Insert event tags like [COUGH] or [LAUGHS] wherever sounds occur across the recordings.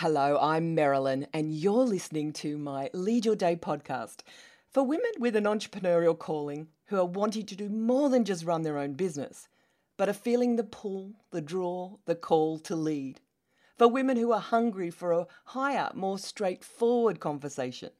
Hello, I'm Marilyn, and you're listening to my Lead Your Day podcast for women with an entrepreneurial calling who are wanting to do more than just run their own business, but are feeling the pull, the draw, the call to lead. For women who are hungry for a higher, more straightforward conversation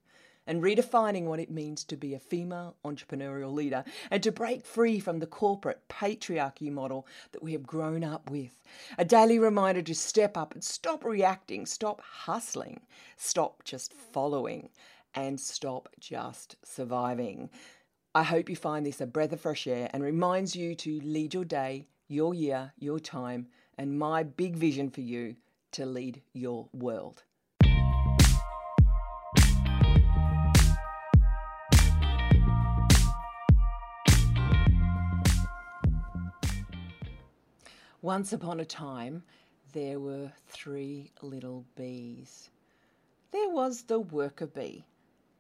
and redefining what it means to be a female entrepreneurial leader and to break free from the corporate patriarchy model that we have grown up with. A daily reminder to step up and stop reacting, stop hustling, stop just following, and stop just surviving. I hope you find this a breath of fresh air and reminds you to lead your day, your year, your time, and my big vision for you to lead your world. Once upon a time, there were three little bees. There was the worker bee,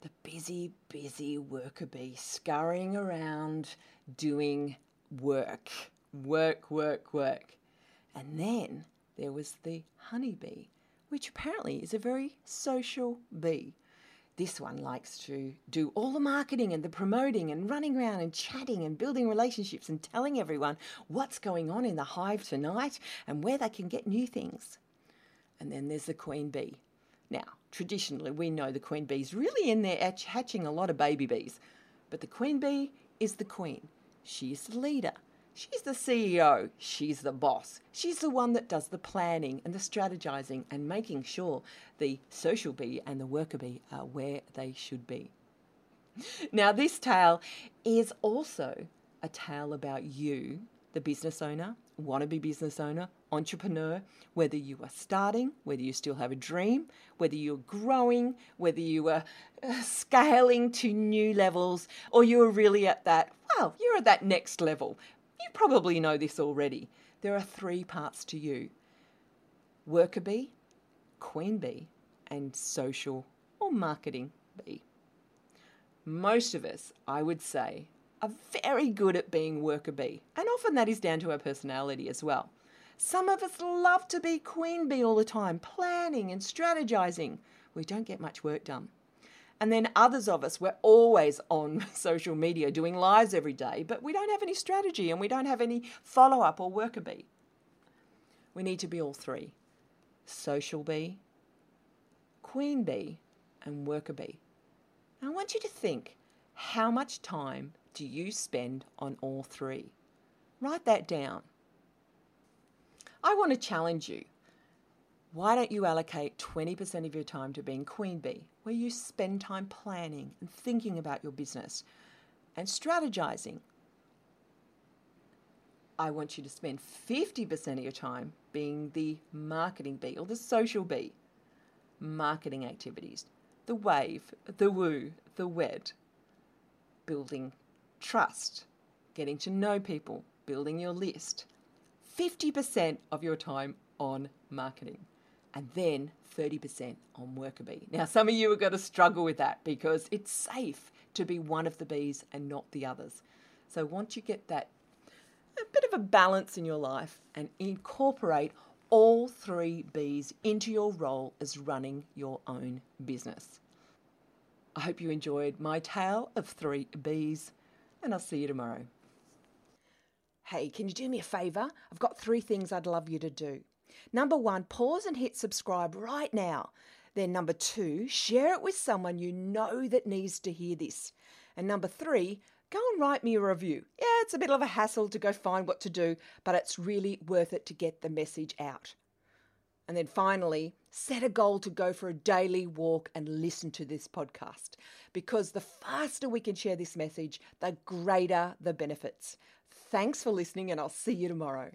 the busy, busy worker bee scurrying around doing work, work, work, work. And then there was the honeybee, which apparently is a very social bee. This one likes to do all the marketing and the promoting and running around and chatting and building relationships and telling everyone what's going on in the hive tonight and where they can get new things. And then there's the queen bee. Now, traditionally, we know the queen bee's really in there hatching a lot of baby bees, but the queen bee is the queen. She's the leader. She's the CEO. She's the boss. She's the one that does the planning and the strategizing and making sure the social bee and the worker bee are where they should be. Now, this tale is also a tale about you, the business owner, wannabe business owner, entrepreneur, whether you are starting, whether you still have a dream, whether you're growing, whether you are uh, scaling to new levels, or you're really at that, well, you're at that next level you probably know this already. There are three parts to you worker bee, queen bee, and social or marketing bee. Most of us, I would say, are very good at being worker bee, and often that is down to our personality as well. Some of us love to be queen bee all the time, planning and strategizing. We don't get much work done. And then others of us, we're always on [LAUGHS] social media doing lives every day, but we don't have any strategy and we don't have any follow up or worker bee. We need to be all three social bee, queen bee, and worker bee. I want you to think how much time do you spend on all three? Write that down. I want to challenge you why don't you allocate 20% of your time to being queen bee, where you spend time planning and thinking about your business and strategizing? I want you to spend 50% of your time being the marketing bee or the social bee. Marketing activities, the wave, the woo, the wed, building trust, getting to know people, building your list. 50% of your time on marketing and then 30% on worker bee. Now, some of you are going to struggle with that because it's safe to be one of the bees and not the others. So, once you get that a bit of a balance in your life and incorporate all three bees into your role as running your own business. I hope you enjoyed my tale of three bees, and I'll see you tomorrow. Hey, can you do me a favour? I've got three things I'd love you to do. Number one, pause and hit subscribe right now. Then, number two, share it with someone you know that needs to hear this. And number three, go and write me a review. Yeah, it's a bit of a hassle to go find what to do, but it's really worth it to get the message out. And then finally, set a goal to go for a daily walk and listen to this podcast because the faster we can share this message, the greater the benefits. Thanks for listening, and I'll see you tomorrow.